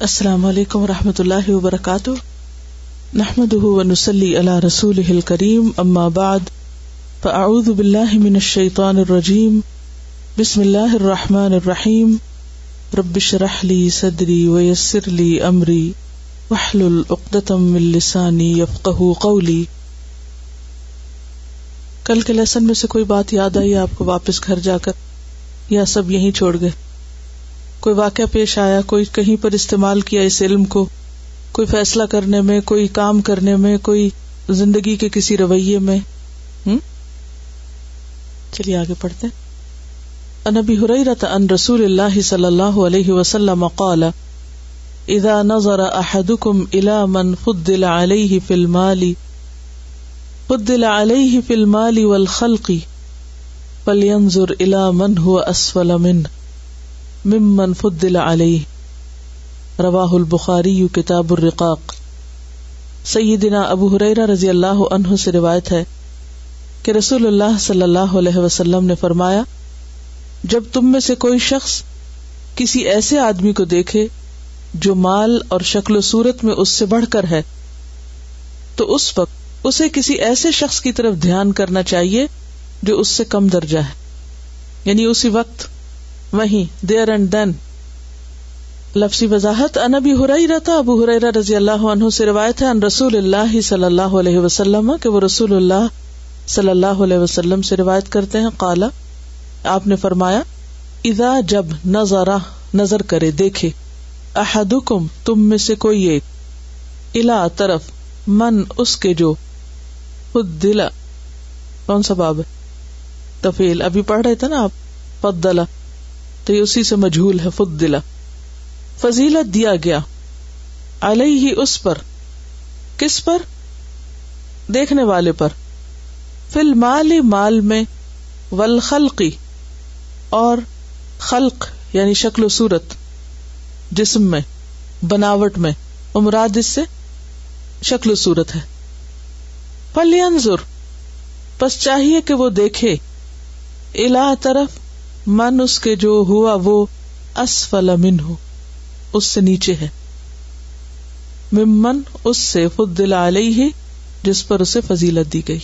السلام علیکم و رحمۃ اللہ وبرکاتہ۔ نحمد ونسلی علی رسول کریم اما بعد، فاعوذ باللہ من الشیطان الرجیم۔ بسم اللہ الرحمن الرحیم۔ ربش رحلی صدری ویسر لی امری۔ وحل العقدم من لسانی یفقہ قولی۔ کل کے لیسن میں سے کوئی بات یاد آئی آپ کو واپس گھر جا کر یا سب یہیں چھوڑ گئے؟ کوئی واقعہ پیش آیا، کوئی کہیں پر استعمال کیا اس علم کو، کوئی فیصلہ کرنے میں، کوئی کام کرنے میں، کوئی زندگی کے کسی رویے میں۔ چلیے آگے پڑھتے انبی حریرت ان رسول اللہ صلی اللہ علیہ وسلم قال، اذا نظر احدكم الى من فضل عليه في المال، فضل عليه في المال والخلق فلينظر الى من هو اسفل منه. ممن فضل علیہ۔ رواہ البخاری کتاب الرقاق۔ سیدنا ابو حریرہ رضی اللہ عنہ سے روایت ہے کہ رسول اللہ صلی اللہ علیہ وسلم نے فرمایا، جب تم میں سے کوئی شخص کسی ایسے آدمی کو دیکھے جو مال اور شکل و صورت میں اس سے بڑھ کر ہے، تو اس وقت اسے کسی ایسے شخص کی طرف دھیان کرنا چاہیے جو اس سے کم درجہ ہے۔ یعنی اسی وقت وہیں دیر اینڈ دین۔ لفظی وضاحت ان ابی رہتا ابو ہریرا رضی اللہ عنہ سے روایت ہے ان رسول اللہ صلی اللہ علیہ وسلم، کہ وہ رسول اللہ صلی اللہ علیہ وسلم سے روایت کرتے ہیں۔ کالا آپ نے فرمایا ادا جب نظر نظر کرے، دیکھے، احدکم، تم میں سے کوئی ایک الا طرف، من اس کے جو، خود دلا۔ کون سا باب ہے؟ تفیل ابھی پڑھ رہے تھے نا آپ؟ فضلہ۔ تو یہ اسی سے مجھول ہے فد دلا فضیلت دیا گیا۔ علیہ اس پر۔ کس پر؟ دیکھنے والے پر۔ فل مال مال میں ول خلقی اور خلق یعنی شکل و صورت، جسم میں، بناوٹ میں۔ امراد اس سے شکل و صورت ہے۔ پل پس چاہیے کہ وہ دیکھے۔ الا طرف من اس کے جو ہوا وہ اسفل من ہو اس سے نیچے ہے۔ ممن اس سے خود دل علیہ، جس پر اسے فضیلت دی گئی۔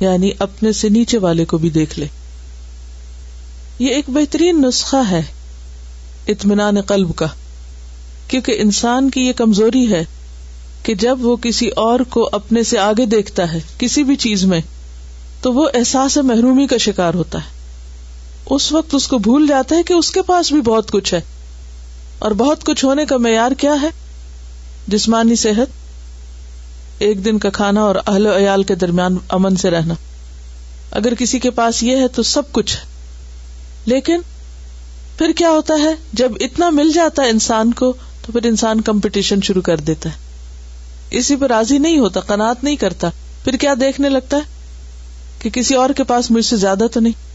یعنی اپنے سے نیچے والے کو بھی دیکھ لے۔ یہ ایک بہترین نسخہ ہے اطمینان قلب کا، کیونکہ انسان کی یہ کمزوری ہے کہ جب وہ کسی اور کو اپنے سے آگے دیکھتا ہے کسی بھی چیز میں، تو وہ احساس محرومی کا شکار ہوتا ہے۔ اس وقت اس کو بھول جاتا ہے کہ اس کے پاس بھی بہت کچھ ہے۔ اور بہت کچھ ہونے کا معیار کیا ہے؟ جسمانی صحت، ایک دن کا کھانا اور اہل عیال کے درمیان امن سے رہنا۔ اگر کسی کے پاس یہ ہے تو سب کچھ ہے۔ لیکن پھر کیا ہوتا ہے؟ جب اتنا مل جاتا ہے انسان کو تو پھر انسان کمپٹیشن شروع کر دیتا ہے۔ اسی پہ راضی نہیں ہوتا قناط نہیں کرتا۔ پھر کیا دیکھنے لگتا ہے؟ کہ کسی اور کے پاس مجھ سے زیادہ تو نہیں۔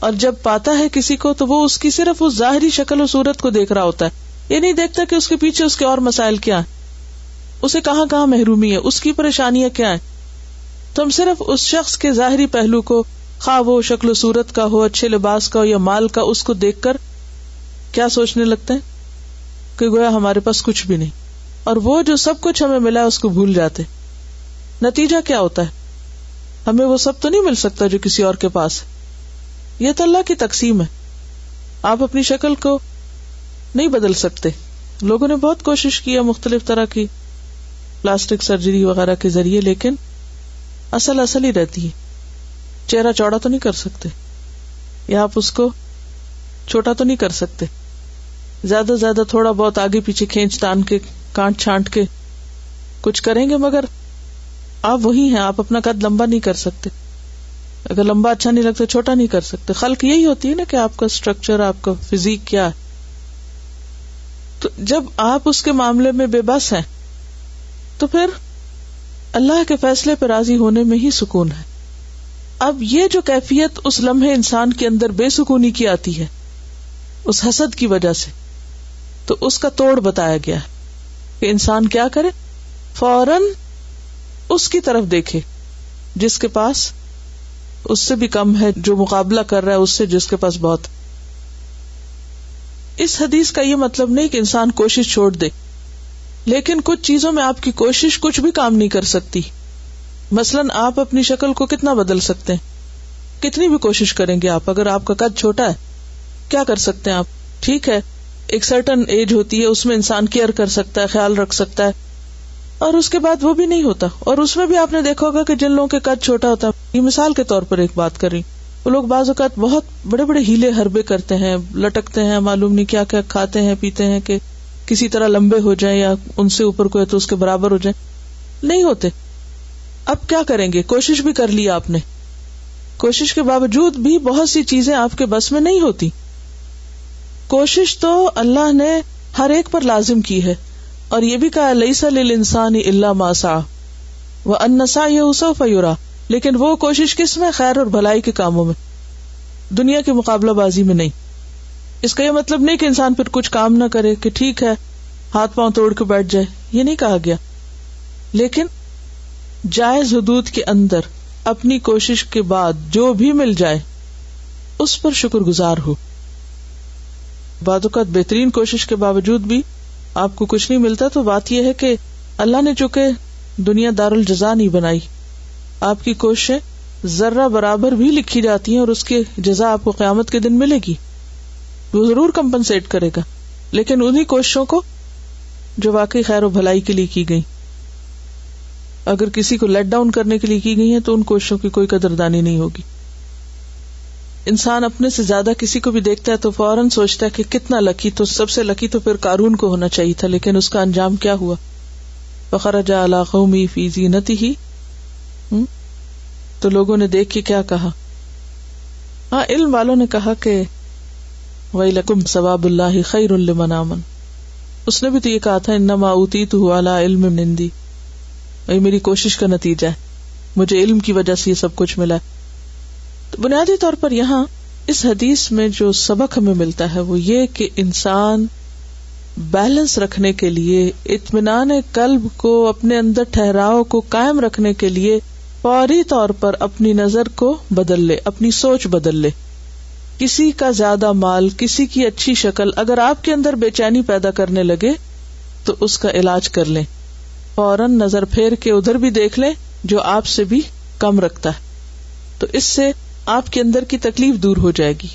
اور جب پاتا ہے کسی کو تو وہ اس کی صرف اس ظاہری شکل و صورت کو دیکھ رہا ہوتا ہے۔ یہ نہیں دیکھتا کہ اس کے پیچھے اس کے اور مسائل کیا ہیں۔ اسے کہاں کہاں محرومی ہے؟ اس کی پریشانیاں کیا ہیں؟ تو ہم صرف اس شخص کے ظاہری پہلو کو خواہ وہ شکل و صورت کا ہو، اچھے لباس کا ہو یا مال کا، اس کو دیکھ کر کیا سوچنے لگتے ہیں؟ کہ گویا ہمارے پاس کچھ بھی نہیں۔ اور وہ جو سب کچھ ہمیں ملا اس کو بھول جاتے نتیجہ کیا ہوتا ہے؟ ہمیں وہ سب تو نہیں مل سکتا جو کسی اور کے پاس ہے۔ یہ تو اللہ کی تقسیم ہے۔ آپ اپنی شکل کو نہیں بدل سکتے۔ لوگوں نے بہت کوشش کی مختلف طرح کی پلاسٹک سرجری وغیرہ کے ذریعے، لیکن اصل اصل ہی رہتی ہے۔ چہرہ چوڑا تو نہیں کر سکتے۔ یا آپ اس کو چھوٹا تو نہیں کر سکتے۔ زیادہ زیادہ تھوڑا بہت آگے پیچھے کھینچ تان کے، کانٹ چھانٹ کے کچھ کریں گے، مگر آپ وہی ہیں، آپ اپنا قد لمبا نہیں کر سکتے۔ اگر لمبا اچھا نہیں لگتا، چھوٹا نہیں کر سکتے۔ خلق یہی ہوتی ہے نا کہ آپ کا اسٹرکچر آپ کا فزیک کیا ہے۔ تو جب آپ اس کے معاملے میں بے بس ہیں، تو پھر اللہ کے فیصلے پہ راضی ہونے میں ہی سکون ہے۔ اب یہ جو کیفیت اس لمحے انسان کے اندر بے سکونی کی آتی ہے، اس حسد کی وجہ سے، تو اس کا توڑ بتایا گیا ہے کہ انسان کیا کرے؟ فوراً اس کی طرف دیکھے، جس کے پاس اس سے بھی کم ہے جو مقابلہ کر رہا ہے اس سے جس کے پاس بہت۔ اس حدیث کا یہ مطلب نہیں کہ انسان کوشش چھوڑ دے، لیکن کچھ چیزوں میں آپ کی کوشش کچھ بھی کام نہیں کر سکتی۔ مثلاً آپ اپنی شکل کو کتنا بدل سکتے ہیں؟ کتنی بھی کوشش کریں گے آپ، اگر آپ کا قد چھوٹا ہے، کیا کر سکتے ہیں آپ؟ ٹھیک ہے، ایک سرٹن ایج ہوتی ہے، اس میں انسان کیئر کر سکتا ہے، خیال رکھ سکتا ہے۔ اور اس کے بعد وہ بھی نہیں ہوتا۔ اور اس میں بھی آپ نے دیکھا ہوگا کہ جن لوگوں کے قد چھوٹا ہوتا یہ مثال کے طور پر ایک بات کر رہی وہ لوگ بعض اوقات بہت بڑے بڑے ہیلے ہربے کرتے ہیں، لٹکتے ہیں، معلوم نہیں کیا کیا کھاتے ہیں، پیتے ہیں کہ کسی طرح لمبے ہو جائیں یا ان سے اوپر کوئی تو اس کے برابر ہو جائیں۔ نہیں ہوتے۔ اب کیا کریں گے؟ کوشش بھی کر لی آپ نے۔ کوشش کے باوجود بھی بہت سی چیزیں آپ کے بس میں نہیں ہوتی۔ کوشش تو اللہ نے ہر ایک پر لازم کی ہے۔ اور یہ بھی کہا لئی سل انسان اللہ ماسا وہ انسا یہ فیورا لیکن وہ کوشش کس میں؟ خیر اور بھلائی کے کاموں میں۔ دنیا کے مقابلہ بازی میں نہیں۔ اس کا یہ مطلب نہیں کہ انسان پھر کچھ کام نہ کرے کہ ٹھیک ہے، ہاتھ پاؤں توڑ کے بیٹھ جائے۔ یہ نہیں کہا گیا۔ لیکن جائز حدود کے اندر اپنی کوشش کے بعد جو بھی مل جائے، اس پر شکر گزار ہو۔ بعد اوقات بہترین کوشش کے باوجود بھی آپ کو کچھ نہیں ملتا تو بات یہ ہے کہ اللہ نے چونکہ دنیا دار الجزا نہیں بنائی، آپ کی کوششیں ذرہ برابر بھی لکھی جاتی ہیں اور اس کی جزا آپ کو قیامت کے دن ملے گی۔ وہ ضرور کمپنسیٹ کرے گا۔ لیکن انہیں کوششوں کو جو واقعی خیر و بھلائی کے لیے کی گئی اگر کسی کو لیٹ ڈاؤن کرنے کے لیے کی گئی ہے تو ان کوششوں کی کوئی قدردانی نہیں ہوگی۔ انسان اپنے سے زیادہ کسی کو بھی دیکھتا ہے تو فوراً سوچتا ہے کہ کتنا لکی تو سب سے لکی تو پھر کارون کو ہونا چاہیے تھا، لیکن اس کا انجام کیا ہوا؟ فخر جا قومی فی زینتی ہی تو لوگوں نے دیکھ کے کیا کہا؟ ہاں علم والوں نے کہا کہ وہی لکم ثواب اللہ خیر المن امن اس نے بھی تو یہ کہا تھا، انما اوتی تو علم نندی وہی میری کوشش کا نتیجہ ہے۔ مجھے علم کی وجہ سے یہ سب کچھ ملا تو بنیادی طور پر یہاں اس حدیث میں جو سبق ہمیں ملتا ہے وہ یہ کہ انسان بیلنس رکھنے کے لیے، اطمینان قلب کو اپنے اندر ٹھہراؤ کو قائم رکھنے کے لیے فوری طور پر اپنی نظر کو بدل لے، اپنی سوچ بدل لے۔ کسی کا زیادہ مال، کسی کی اچھی شکل اگر آپ کے اندر بے چینی پیدا کرنے لگے تو اس کا علاج کر لیں۔ فوراً نظر پھیر کے ادھر بھی دیکھ لیں جو آپ سے بھی کم رکھتا ہے۔ تو اس سے آپ کے اندر کی تکلیف دور ہو جائے گی۔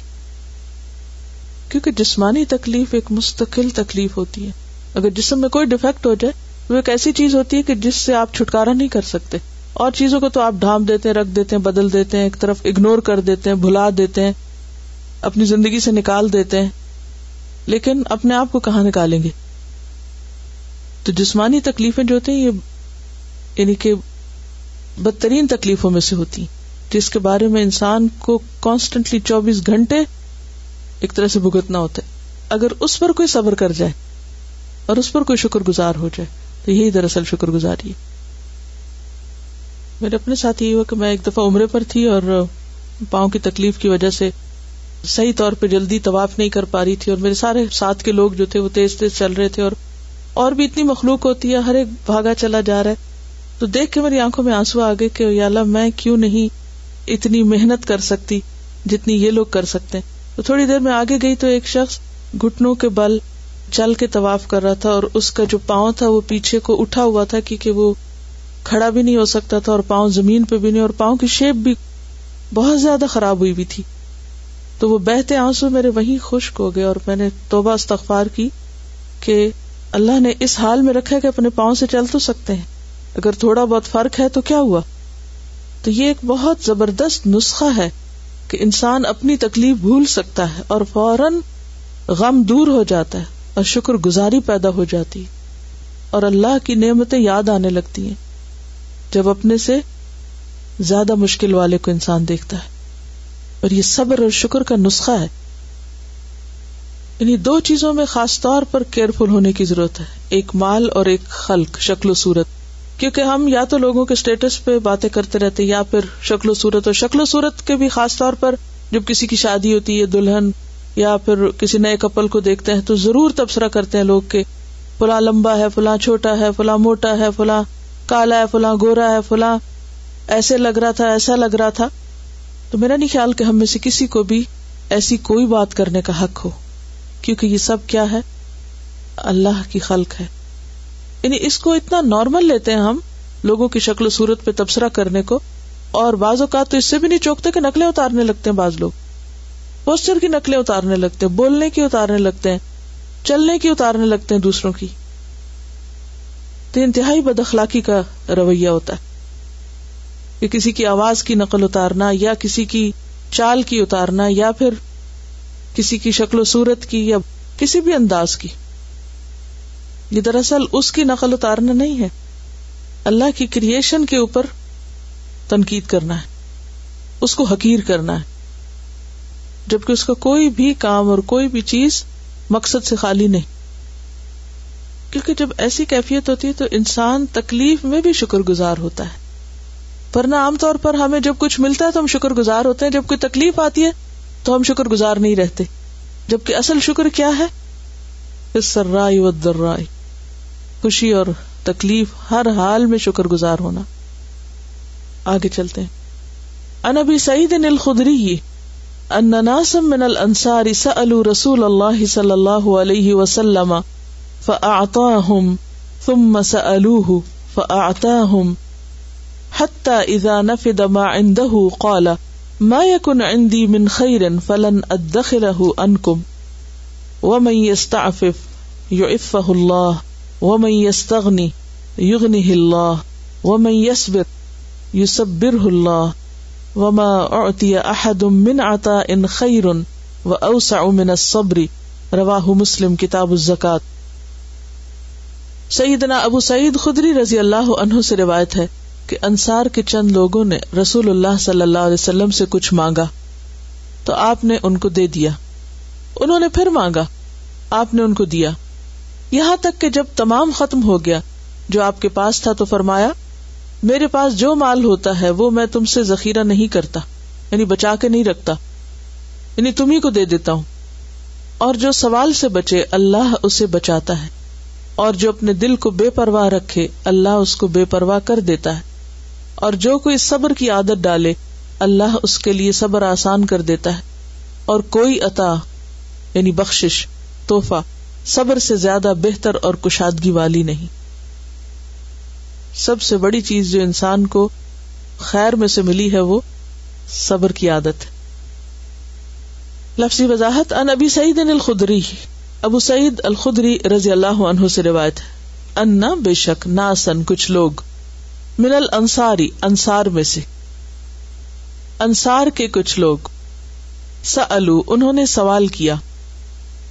کیونکہ جسمانی تکلیف ایک مستقل تکلیف ہوتی ہے۔ اگر جسم میں کوئی ڈیفیکٹ ہو جائے، وہ ایک ایسی چیز ہوتی ہے کہ جس سے آپ چھٹکارا نہیں کر سکتے۔ اور چیزوں کو تو آپ ڈھانپ دیتے ہیں، رکھ دیتے ہیں، بدل دیتے ہیں، ایک طرف اگنور کر دیتے ہیں، بھلا دیتے ہیں، اپنی زندگی سے نکال دیتے ہیں۔ لیکن اپنے آپ کو کہاں نکالیں گے؟ تو جسمانی تکلیفیں جو ہوتی ہیں، یہ یعنی کہ بدترین تکلیفوں میں سے ہوتی ہیں۔ جس کے بارے میں انسان کو کانسٹنٹلی چوبیس گھنٹے ایک طرح سے بھگتنا ہوتا ہے۔ اگر اس پر کوئی صبر کر جائے اور اس پر کوئی شکر گزار ہو جائے، تو یہی دراصل شکر گزاری ہے۔ میرے اپنے ساتھ یہ ہوا کہ میں ایک دفعہ عمرے پر تھی اور پاؤں کی تکلیف کی وجہ سے صحیح طور پہ جلدی طواف نہیں کر پا رہی تھی اور میرے سارے ساتھ کے لوگ جو تھے وہ تیز تیز چل رہے تھے اور اور بھی اتنی مخلوق ہوتی ہے، ہر ایک بھاگا چلا جا رہا ہے۔ تو دیکھ کے میری آنکھوں میں آنسو آ گئے کہ یا اللہ میں کیوں نہیں اتنی محنت کر سکتی جتنی یہ لوگ کر سکتے تو تھوڑی دیر میں آگے گئی تو ایک شخص گٹنوں کے بل چل کے طواف کر رہا تھا اور اس کا جو پاؤں تھا وہ پیچھے کو اٹھا ہوا تھا کیونکہ وہ کھڑا بھی نہیں ہو سکتا تھا اور پاؤں زمین پہ بھی نہیں اور پاؤں کی شیپ بھی بہت زیادہ خراب ہوئی بھی تھی۔ تو وہ بہتے آنسو میرے وہیں خشک ہو گئے اور میں نے توبہ استغفار کی کہ اللہ نے اس حال میں رکھا کہ اپنے پاؤں سے چل تو سکتے ہیں۔ اگر تھوڑا بہت فرق ہے تو کیا ہوا؟ تو یہ ایک بہت زبردست نسخہ ہے کہ انسان اپنی تکلیف بھول سکتا ہے اور فوراً غم دور ہو جاتا ہے اور شکر گزاری پیدا ہو جاتی اور اللہ کی نعمتیں یاد آنے لگتی ہیں جب اپنے سے زیادہ مشکل والے کو انسان دیکھتا ہے اور یہ صبر اور شکر کا نسخہ ہے انہیں دو چیزوں میں خاص طور پر کیئرفل ہونے کی ضرورت ہے ایک مال اور ایک خلق، شکل و صورت۔ کیونکہ ہم یا تو لوگوں کے اسٹیٹس پہ باتیں کرتے رہتے یا پھر شکل و صورت، اور شکل و صورت کے بھی خاص طور پر جب کسی کی شادی ہوتی ہے، دلہن، یا پھر کسی نئے کپل کو دیکھتے ہیں، تو ضرور تبصرہ کرتے ہیں لوگ کے فلاں لمبا ہے، فلاں چھوٹا ہے، فلاں موٹا ہے، فلاں کالا ہے، فلاں گورا ہے، فلاں ایسے لگ رہا تھا، ایسا لگ رہا تھا۔ تو میرا نہیں خیال کہ ہم میں سے کسی کو بھی ایسی کوئی بات کرنے کا حق ہو، کیونکہ یہ سب کیا ہے؟ اللہ کی خلق ہے۔ یعنی اس کو اتنا نارمل لیتے ہیں ہم لوگوں کی شکل و صورت پہ تبصرہ کرنے کو اور بعض اوقات تو اس سے بھی نہیں چوکتے کہ نقلیں اتارنے لگتے ہیں بعض لوگ۔ پوسٹر کی نقلیں اتارنے لگتے ہیں، بولنے کی اتارنے لگتے ہیں، چلنے کی اتارنے لگتے ہیں دوسروں کی۔ تو انتہائی بد اخلاقی کا رویہ ہوتا ہے کہ کسی کی آواز کی نقل اتارنا یا کسی کی چال کی اتارنا یا پھر کسی کی شکل و صورت کی یا کسی بھی انداز کی۔ یہ دراصل اس کی نقل اتارنا نہیں ہے۔ اللہ کی کریشن کے اوپر تنقید کرنا ہے۔ اس کو حقیر کرنا ہے۔ جبکہ اس کا کوئی بھی کام اور کوئی بھی چیز مقصد سے خالی نہیں۔ کیونکہ جب ایسی کیفیت ہوتی ہے تو انسان تکلیف میں بھی شکر گزار ہوتا ہے۔ ورنہ عام طور پر ہمیں جب کچھ ملتا ہے تو ہم شکر گزار ہوتے ہیں۔ جب کوئی تکلیف آتی ہے تو ہم شکر گزار نہیں رہتے۔ جبکہ اصل شکر کیا ہے؟ رائے و رائے خوشی اور تکلیف ہر حال میں شکر گزار ہونا۔ آگے چلتے ہیں۔ انبی سعید الخدری، ان ناسم من الانصار سألوا رسول اللہ صلی اللہ علیہ وسلم فأعطاهم ثم سألوه فأعطاهم حتى إذا نفد ما عنده قال ما يكن عندي من خير فلن أدخره عنكم ومن يستعفف يعفه الله ومن يستغني يغنه الله ومن يصبر يصبره الله وما أعطي أحد من عطاء خير وأوسع من الصبر رواه مسلم كتاب الزكاة سیدنا ابو سعید خدری رضی اللہ عنہ سے روایت ہے کہ انصار کے چند لوگوں نے رسول اللہ صلی اللہ علیہ وسلم سے کچھ مانگا تو آپ نے ان کو دے دیا انہوں نے پھر مانگا آپ نے ان کو دیا یہاں تک کہ جب تمام ختم ہو گیا، جو آپ کے پاس تھا تو فرمایا، میرے پاس جو مال ہوتا ہے وہ میں تم سے ذخیرہ نہیں کرتا یعنی بچا کے نہیں رکھتا یعنی تم ہی کو دے دیتا ہوں۔ اور جو سوال سے بچے، اللہ اسے بچاتا ہے۔ اور جو اپنے دل کو بے پرواہ رکھے، اللہ اس کو بے پرواہ کر دیتا ہے۔ اور جو کوئی صبر کی عادت ڈالے، اللہ اس کے لیے صبر آسان کر دیتا ہے۔ اور کوئی عطا یعنی بخش توحفہ صبر سے زیادہ بہتر اور کشادگی والی نہیں۔ سب سے بڑی چیز جو انسان کو خیر میں سے ملی ہے وہ صبر کی عادت لفظی وضاحت ان ابی سعید الخدری ابو سعید الخدری رضی اللہ عنہ سے روایت ہے۔ انا بے شک ناسن کچھ لوگ من الانصاری، انصار میں سے، انصار کے کچھ لوگ سألو انہوں نے سوال کیا۔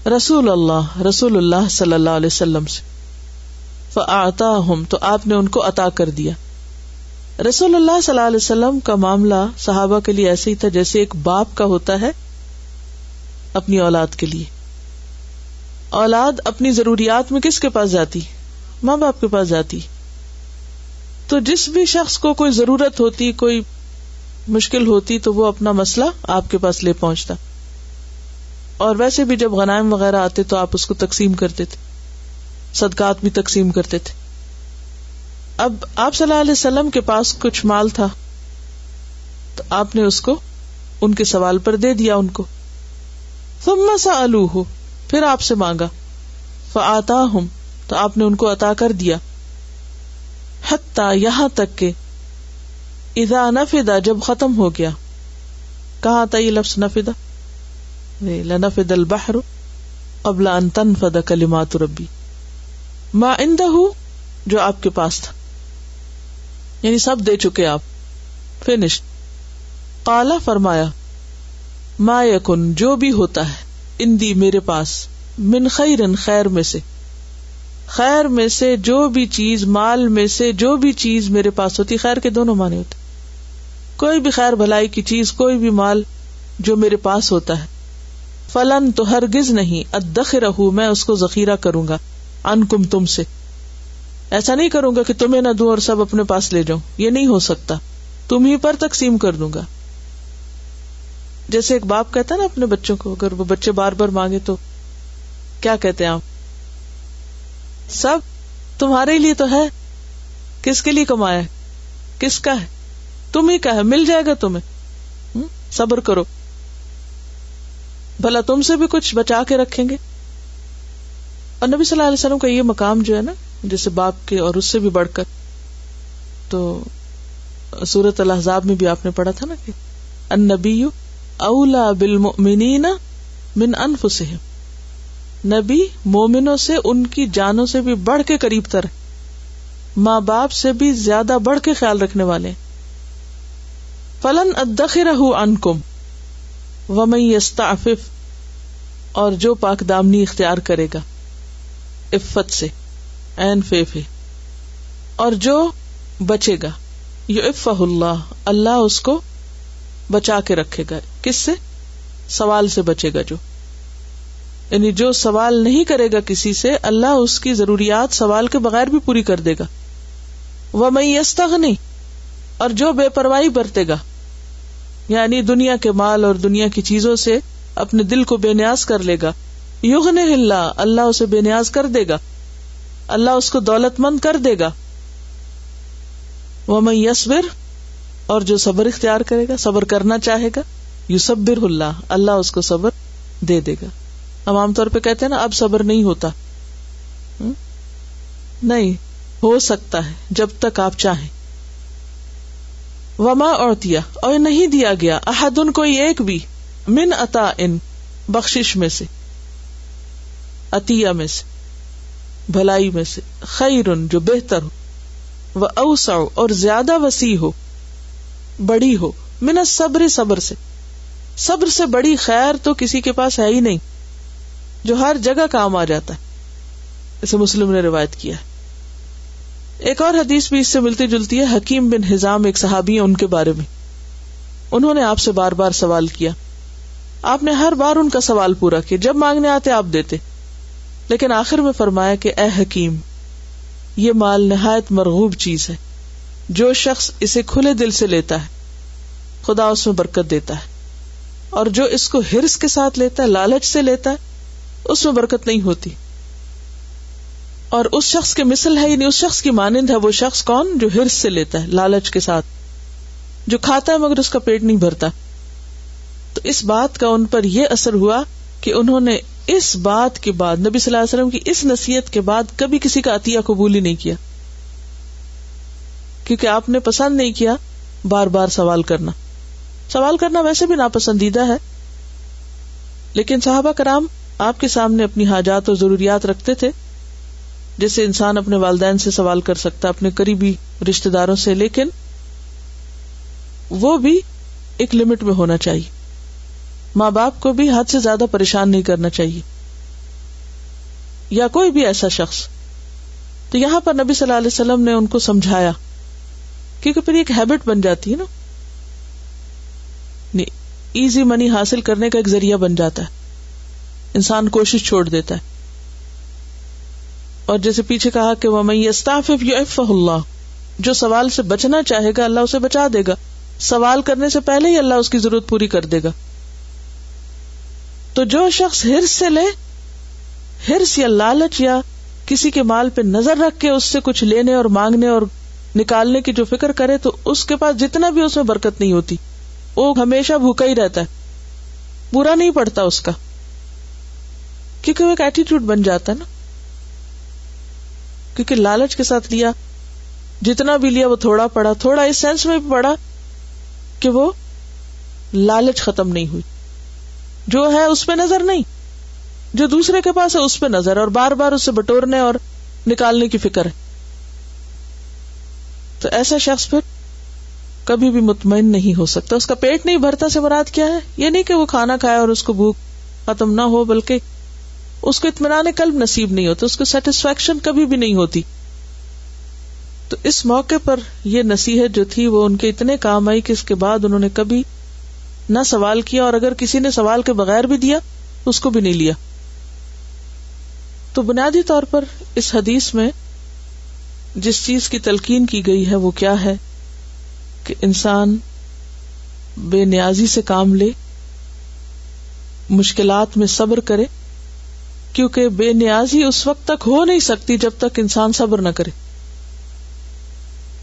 رسول اللہ رسول اللہ صلی اللہ علیہ وسلم سے۔ فآتاہم تو آپ نے ان کو عطا کر دیا۔ رسول اللہ صلی اللہ علیہ وسلم کا معاملہ صحابہ کے لیے ایسے ہی تھا جیسے ایک باپ کا ہوتا ہے اپنی اولاد کے لیے۔ اولاد اپنی ضروریات میں کس کے پاس جاتی؟ ماں باپ کے پاس جاتی۔ تو جس بھی شخص کو کوئی ضرورت ہوتی، کوئی مشکل ہوتی، تو وہ اپنا مسئلہ آپ کے پاس لے پہنچتا۔ اور ویسے بھی جب غنائم وغیرہ آتے تو آپ اس کو تقسیم کرتے تھے۔ صدقات بھی تقسیم کرتے تھے۔ اب آپ صلی اللہ علیہ وسلم کے پاس کچھ مال تھا تو آپ نے اس کو ان کے سوال پر دے دیا ان کو۔ ثم سا ہو پھر آپ سے مانگا۔ فآتا ہوں تو آپ نے ان کو عطا کر دیا۔ یہاں تک کہ اذا نفدا جب ختم ہو گیا۔ کہاں تھا یہ لفظ نفدا لنفد البحر قبل ان تنفد کلمات ربی. ما اندہ جو آپ کے پاس تھا. یعنی سب دے چکے آپ. فنش کالا فرمایا، ما یکن، جو بھی ہوتا ہے، اندی میرے پاس، من خیر خیر میں سے. خیر میں سے جو بھی چیز، مال میں سے جو بھی چیز میرے پاس ہوتی، خیر کے دونوں مانے ہوتے. کوئی بھی خیر، بھلائی کی چیز، کوئی بھی مال جو میرے پاس ہوتا ہے فلن تو ہرگز نہیں ادخ رہو میں اس کو ذخیرہ کروں گا ان کم تم سے۔ ایسا نہیں کروں گا کہ تمہیں نہ دوں اور سب اپنے پاس لے جاؤں، یہ نہیں ہو سکتا۔ تم ہی پر تقسیم کر دوں گا۔ جیسے ایک باپ کہتا نا اپنے بچوں کو، اگر وہ بچے بار بار مانگے تو کیا کہتے ہیں آپ؟ سب تمہارے لیے تو ہے، کس کے لیے کمایا کس کا ہے؟ تم ہی کا ہے، مل جائے گا تمہیں۔ صبر کرو۔ بھلا تم سے بھی کچھ بچا کے رکھیں گے؟ اور نبی صلی اللہ علیہ وسلم کا یہ مقام جو ہے نا، جیسے باپ کے اور اس سے بھی بڑھ کر۔ تو سورت الحضاب میں بھی آپ نے پڑھا تھا نا کہ ان نبی اولا بالمؤمنین من انفسهم نبی مومنوں سے ان کی جانوں سے بھی بڑھ کے قریب تر ماں باپ سے بھی زیادہ بڑھ کے خیال رکھنے والے فلن ادخر ان کم و یستعفف اور جو پاک دامنی اختیار کرے گا، عفت سے این فیف اور جو بچے گا یو اف اللہ اللہ اس کو بچا کے رکھے گا۔ کس سے؟ سوال سے بچے گا جو۔ یعنی جو سوال نہیں کرے گا کسی سے، اللہ اس کی ضروریات سوال کے بغیر بھی پوری کر دے گا۔ وہ میں یستغنی اور جو بے پرواہی برتے گا یعنی دنیا کے مال اور دنیا کی چیزوں سے اپنے دل کو بے نیاز کر لے گا۔ یغن اللہ اللہ اسے بے نیاز کر دے گا۔ اللہ اس کو دولت مند کر دے گا۔ وہ میں یسبر اور جو صبر اختیار کرے گا، صبر کرنا چاہے گا۔ یو صبر اللہ اللہ اس کو صبر دے دے گا۔ ہم عام طور پہ کہتے ہیں نا، اب صبر نہیں ہوتا۔ نہیں، ہو سکتا ہے، جب تک آپ چاہیں۔ وما اور دیا اور نہیں دیا گیا احد ان کوئی ایک بھی، من اتا ان بخش میں سے، عطیہ میں سے، بھلائی میں سے خیر جو بہتر ہو وہ اوسا اور زیادہ وسیع ہو، بڑی ہو، من صبر صبر سے۔ صبر سے بڑی خیر تو کسی کے پاس ہے ہی نہیں، جو ہر جگہ کام آ جاتا ہے۔ اسے مسلم نے روایت کیا ہے۔ ایک اور حدیث بھی اس سے ملتی جلتی ہے، حکیم بن ہزام ایک صحابی ان کے بارے میں۔ انہوں نے آپ سے بار بار سوال کیا۔ آپ نے ہر بار ان کا سوال پورا کیا۔ جب مانگنے آتے آپ دیتے۔ لیکن آخر میں فرمایا کہ اے حکیم، یہ مال نہایت مرغوب چیز ہے۔ جو شخص اسے کھلے دل سے لیتا ہے، خدا اس میں برکت دیتا ہے۔ اور جو اس کو ہرس کے ساتھ لیتا ہے، لالچ سے لیتا ہے، اس میں برکت نہیں ہوتی۔ اور اس شخص کے مثل ہے یعنی اس شخص کی مانند ہے، وہ شخص کون؟ جو ہرس سے لیتا ہے، لالچ کے ساتھ، جو کھاتا ہے مگر اس کا پیٹ نہیں بھرتا۔ تو اس بات کا ان پر یہ اثر ہوا کہ انہوں نے اس بات کے بعد، نبی صلی اللہ علیہ وسلم کی اس نصیحت کے بعد کبھی کسی کا عطیہ قبول ہی نہیں کیا۔ کیونکہ آپ نے پسند نہیں کیا بار بار سوال کرنا۔ سوال کرنا ویسے بھی ناپسندیدہ ہے، لیکن صحابہ کرام آپ کے سامنے اپنی حاجات اور ضروریات رکھتے تھے۔ جیسے انسان اپنے والدین سے سوال کر سکتا اپنے قریبی رشتے داروں سے، لیکن وہ بھی ایک لمٹ میں ہونا چاہیے۔ ماں باپ کو بھی حد سے زیادہ پریشان نہیں کرنا چاہیے۔ یا کوئی بھی ایسا شخص۔ تو یہاں پر نبی صلی اللہ علیہ وسلم نے ان کو سمجھایا۔ کیونکہ پھر ایک ہیبٹ بن جاتی ہے نا۔ ایزی منی حاصل کرنے کا ایک ذریعہ بن جاتا ہے۔ انسان کوشش چھوڑ دیتا ہے۔ اور جیسے پیچھے کہا کہ وہ اللہ جو سوال سے بچنا چاہے گا، اللہ اسے بچا دے گا۔ سوال کرنے سے پہلے ہی اللہ اس کی ضرورت پوری کر دے گا۔ تو جو شخص ہرس سے لے، ہرس یا لالچ یا کسی کے مال پہ نظر رکھ کے اس سے کچھ لینے اور مانگنے اور نکالنے کی جو فکر کرے، تو اس کے پاس جتنا بھی اس میں برکت نہیں ہوتی۔ وہ ہمیشہ بھوکا ہی رہتا ہے۔ برا نہیں پڑتا اس کا۔ کیونکہ وہ ایک ایٹیٹیوڈ بن جاتا ہے نا۔ کیونکہ لالچ کے ساتھ لیا۔ جتنا بھی لیا وہ تھوڑا پڑا تھوڑا اس سینس میں بھی پڑا کہ وہ لالچ ختم نہیں ہوئی۔ جو ہے اس پہ نظر نہیں، جو دوسرے کے پاس ہے اس پہ نظر اور بار بار اسے بٹورنے اور نکالنے کی فکر ہے۔ تو ایسا شخص پھر کبھی بھی مطمئن نہیں ہو سکتا۔ اس کا پیٹ نہیں بھرتا سے مراد کیا ہے؟ یہ نہیں کہ وہ کھانا کھائے اور اس کو بھوک ختم نہ ہو، بلکہ اس کو اطمینان کلب نصیب نہیں ہوتا، اس کو سیٹسفیکشن کبھی بھی نہیں ہوتی۔ تو اس موقع پر یہ نصیحت جو تھی، وہ ان کے اتنے کام آئی کہ اس کے بعد انہوں نے کبھی نہ سوال کیا اور اگر کسی نے سوال کے بغیر بھی دیا، اس کو بھی نہیں لیا۔ تو بنیادی طور پر اس حدیث میں جس چیز کی تلقین کی گئی ہے، وہ کیا ہے کہ انسان بے نیازی سے کام لے، مشکلات میں صبر کرے کیونکہ بے نیازی اس وقت تک ہو نہیں سکتی جب تک انسان صبر نہ کرے۔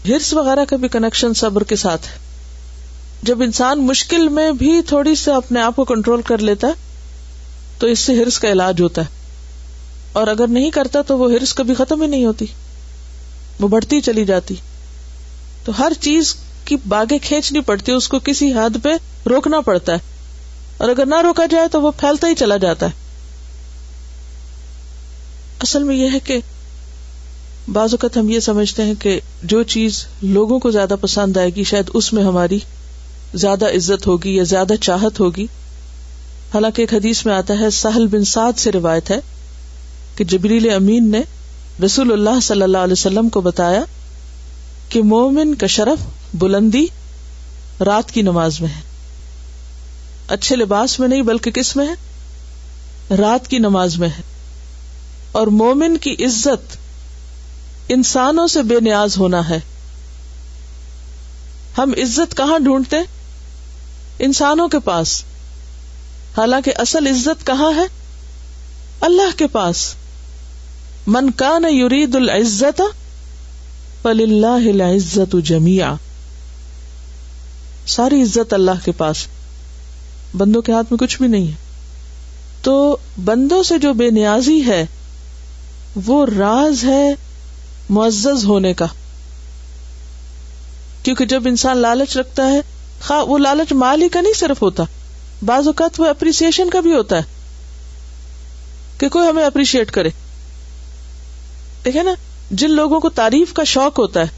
ہرس وغیرہ کا بھی کنیکشن صبر کے ساتھ ہے۔ جب انسان مشکل میں بھی تھوڑی سے اپنے آپ کو کنٹرول کر لیتا ہے، تو اس سے ہرس کا علاج ہوتا ہے۔ اور اگر نہیں کرتا تو وہ ہرس کبھی ختم ہی نہیں ہوتی۔ وہ بڑھتی چلی جاتی۔ تو ہر چیز کی باغیں کھینچنی پڑتی، اس کو کسی حد پہ روکنا پڑتا ہے۔ اور اگر نہ روکا جائے تو وہ پھیلتا ہی چلا جاتا ہے۔ اصل میں یہ ہے کہ بعض اوقات ہم یہ سمجھتے ہیں کہ جو چیز لوگوں کو زیادہ پسند آئے گی، شاید اس میں ہماری زیادہ عزت ہوگی یا زیادہ چاہت ہوگی۔ حالانکہ ایک حدیث میں آتا ہے، سہل بن سعد سے روایت ہے کہ جبریل امین نے رسول اللہ صلی اللہ علیہ وسلم کو بتایا کہ مومن کا شرف بلندی رات کی نماز میں ہے۔ اچھے لباس میں نہیں، بلکہ کس میں ہے؟ رات کی نماز میں ہے۔ اور مومن کی عزت انسانوں سے بے نیاز ہونا ہے۔ ہم عزت کہاں ڈھونڈتے؟ انسانوں کے پاس۔ حالانکہ اصل عزت کہاں ہے؟ اللہ کے پاس۔ من کا نہ یورید العزت فل اللہ عزت جمیا ساری عزت اللہ کے پاس۔ بندوں کے ہاتھ میں کچھ بھی نہیں ہے۔ تو بندوں سے جو بے نیازی ہے وہ راز ہے معزز ہونے کا۔ کیونکہ جب انسان لالچ رکھتا ہے، خواہ وہ لالچ مال ہی کا نہیں صرف ہوتا، بعض اوقات وہ اپریسیشن کا بھی ہوتا ہے کہ کوئی ہمیں اپریشیٹ کرے۔ دیکھے نا، جن لوگوں کو تعریف کا شوق ہوتا ہے،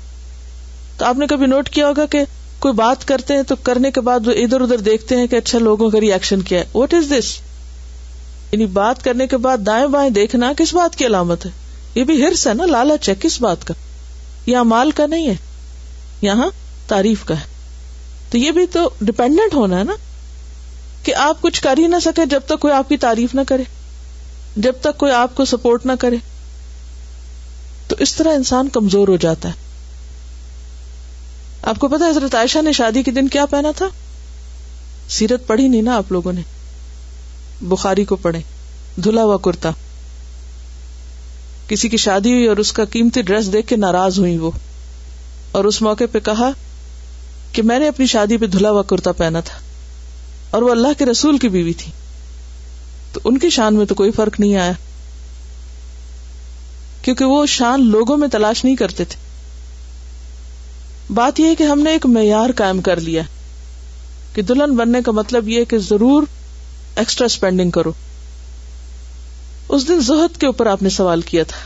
تو آپ نے کبھی نوٹ کیا ہوگا کہ کوئی بات کرتے ہیں تو کرنے کے بعد وہ ادھر ادھر دیکھتے ہیں کہ اچھا لوگوں کا ریئیکشن کیا ہے۔ واٹ از دس یعنی بات کرنے کے بعد دائیں بائیں دیکھنا کس بات کی علامت ہے؟ یہ بھی ہرس ہے نا لالچ ہے کس بات کا؟ یا مال کا نہیں ہے، یہاں تعریف کا ہے۔ تو یہ بھی تو ڈپینڈنٹ ہونا ہے نا، کہ آپ کچھ کر ہی نہ سکے جب تک کوئی آپ کی تعریف نہ کرے، جب تک کوئی آپ کو سپورٹ نہ کرے۔ تو اس طرح انسان کمزور ہو جاتا ہے۔ آپ کو پتا حضرت عائشہ نے شادی کے دن کیا پہنا تھا؟ سیرت پڑھی نہیں نا آپ لوگوں نے؟ بخاری کو پڑھے دھلا ہوا کرتا۔ کسی کی شادی ہوئی اور اس کا قیمتی ڈریس دیکھ کے ناراض ہوئی وہ۔ اور اس موقع پہ کہا کہ میں نے اپنی شادی پہ دھلا ہوا کرتا پہنا تھا۔ اور وہ اللہ کے رسول کی بیوی تھی۔ تو ان کی شان میں تو کوئی فرق نہیں آیا۔ کیونکہ وہ شان لوگوں میں تلاش نہیں کرتے تھے۔ بات یہ کہ ہم نے ایک معیار قائم کر لیا۔ کہ دلہن بننے کا مطلب یہ کہ ضرور ایکسٹرا اسپینڈنگ کرو۔ اس دن زہد کے اوپر آپ نے سوال کیا تھا۔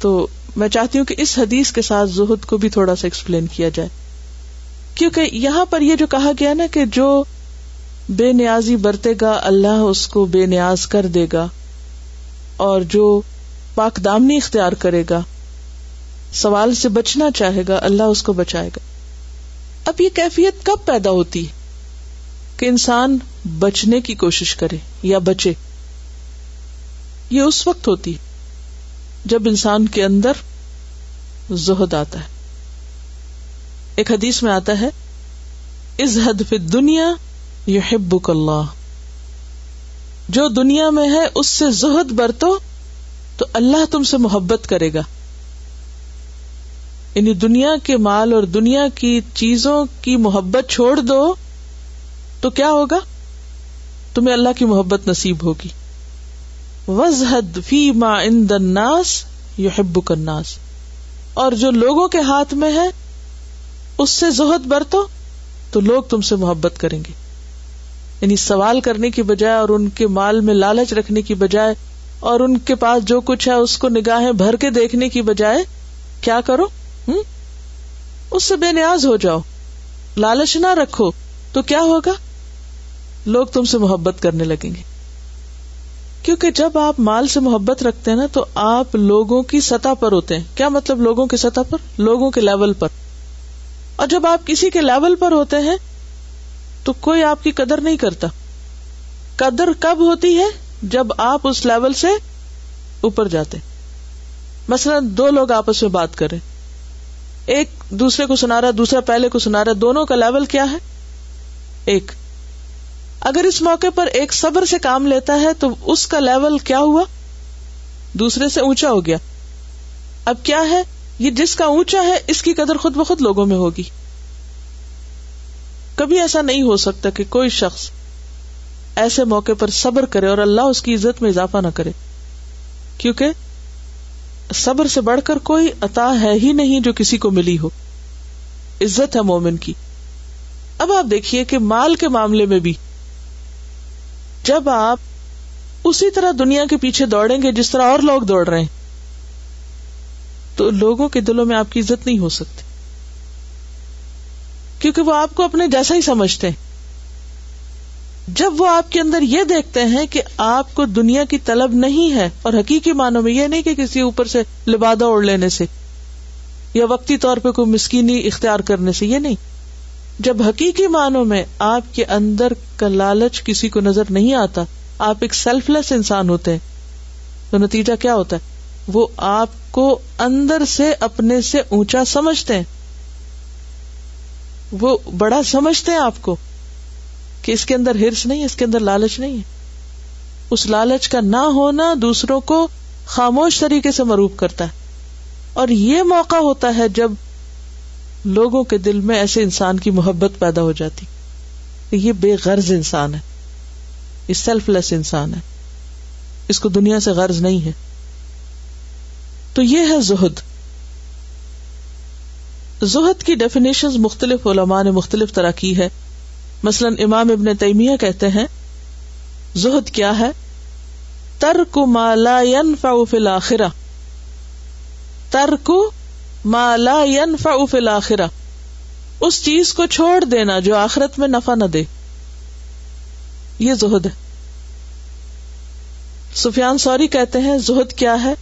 تو میں چاہتی ہوں کہ اس حدیث کے ساتھ زہد کو بھی تھوڑا سا ایکسپلین کیا جائے۔ کیونکہ یہاں پر یہ جو کہا گیا نا کہ جو بے نیازی برتے گا، اللہ اس کو بے نیاز کر دے گا۔ اور جو پاک دامنی اختیار کرے گا، سوال سے بچنا چاہے گا، اللہ اس کو بچائے گا۔ اب یہ کیفیت کب پیدا ہوتی؟ کہ انسان بچنے کی کوشش کرے یا بچے۔ یہ اس وقت ہوتی جب انسان کے اندر زہد آتا ہے۔ ایک حدیث میں آتا ہے از حد فی دنیا یہ اللہ۔ جو دنیا میں ہے، اس سے زہد برتو تو اللہ تم سے محبت کرے گا۔ یعنی دنیا کے مال اور دنیا کی چیزوں کی محبت چھوڑ دو تو کیا ہوگا؟ تمہیں اللہ کی محبت نصیب ہوگی۔ وزحد فی ما ان دناس یو ہب اور جو لوگوں کے ہاتھ میں ہے، اس سے زہد برتو، تو لوگ تم سے محبت کریں گے۔ یعنی سوال کرنے کی بجائے اور ان کے مال میں لالچ رکھنے کی بجائے اور ان کے پاس جو کچھ ہے، اس کو نگاہیں بھر کے دیکھنے کی بجائے کیا کرو؟ ہوں اس سے بے نیاز ہو جاؤ۔ لالچ نہ رکھو، تو کیا ہوگا؟ لوگ تم سے محبت کرنے لگیں گے۔ کیونکہ جب آپ مال سے محبت رکھتے ہیں نا تو آپ لوگوں کی سطح پر ہوتے ہیں۔ کیا مطلب لوگوں کی سطح پر؟ لوگوں کے لیول پر۔ اور جب آپ کسی کے لیول پر ہوتے ہیں تو کوئی آپ کی قدر نہیں کرتا۔ قدر کب ہوتی ہے؟ جب آپ اس لیول سے اوپر جاتے۔ مثلاً دو لوگ آپس میں بات کریں۔ ایک دوسرے کو سنا رہا دوسرا پہلے کو سنا رہا دونوں کا لیول کیا ہے؟ ایک۔ اگر اس موقع پر ایک صبر سے کام لیتا ہے تو اس کا لیول کیا ہوا؟ دوسرے سے اونچا ہو گیا۔ اب کیا ہے؟ یہ جس کا اونچا ہے، اس کی قدر خود بخود لوگوں میں ہوگی۔ کبھی ایسا نہیں ہو سکتا کہ کوئی شخص ایسے موقع پر صبر کرے اور اللہ اس کی عزت میں اضافہ نہ کرے۔ کیونکہ صبر سے بڑھ کر کوئی عطا ہے ہی نہیں جو کسی کو ملی ہو۔ عزت ہے مومن کی۔ اب آپ دیکھیے کہ مال کے معاملے میں بھی جب آپ اسی طرح دنیا کے پیچھے دوڑیں گے، جس طرح اور لوگ دوڑ رہے ہیں، تو لوگوں کے دلوں میں آپ کی عزت نہیں ہو سکتی۔ کیونکہ وہ آپ کو اپنے جیسا ہی سمجھتے ہیں۔ جب وہ آپ کے اندر یہ دیکھتے ہیں کہ آپ کو دنیا کی طلب نہیں ہے، اور حقیقی معنوں میں یہ نہیں کہ کسی اوپر سے لبادہ اوڑھ لینے سے، یا وقتی طور پہ کوئی مسکینی اختیار کرنے سے، یہ نہیں۔ جب حقیقی معنوں میں آپ کے اندر کا لالچ کسی کو نظر نہیں آتا، آپ ایک سیلف لیس انسان ہوتے ہیں۔ تو نتیجہ کیا ہوتا ہے؟ وہ آپ کو اندر سے اپنے سے اونچا سمجھتے ہیں۔ وہ بڑا سمجھتے ہیں آپ کو کہ اس کے اندر ہرس نہیں، اس کے اندر لالچ نہیں ہے۔ اس لالچ کا نہ ہونا دوسروں کو خاموش طریقے سے مروب کرتا ہے۔ اور یہ موقع ہوتا ہے جب لوگوں کے دل میں ایسے انسان کی محبت پیدا ہو جاتی یہ بے غرض انسان ہے، یہ سیلف لیس انسان ہے۔ اس کو دنیا سے غرض نہیں ہے۔ تو یہ ہے زہد۔ زہد کی ڈیفینیشن مختلف علماء نے مختلف طرح کی ہے۔ مثلاً امام ابن تیمیہ کہتے ہیں، زہد کیا ہے؟ ترک مالا فی الآخرہ ترک مالا فی الآخرہ اس چیز کو چھوڑ دینا جو آخرت میں نفع نہ دے۔ یہ زہد ہے۔ سفیان سوری کہتے ہیں، زہد کیا ہے؟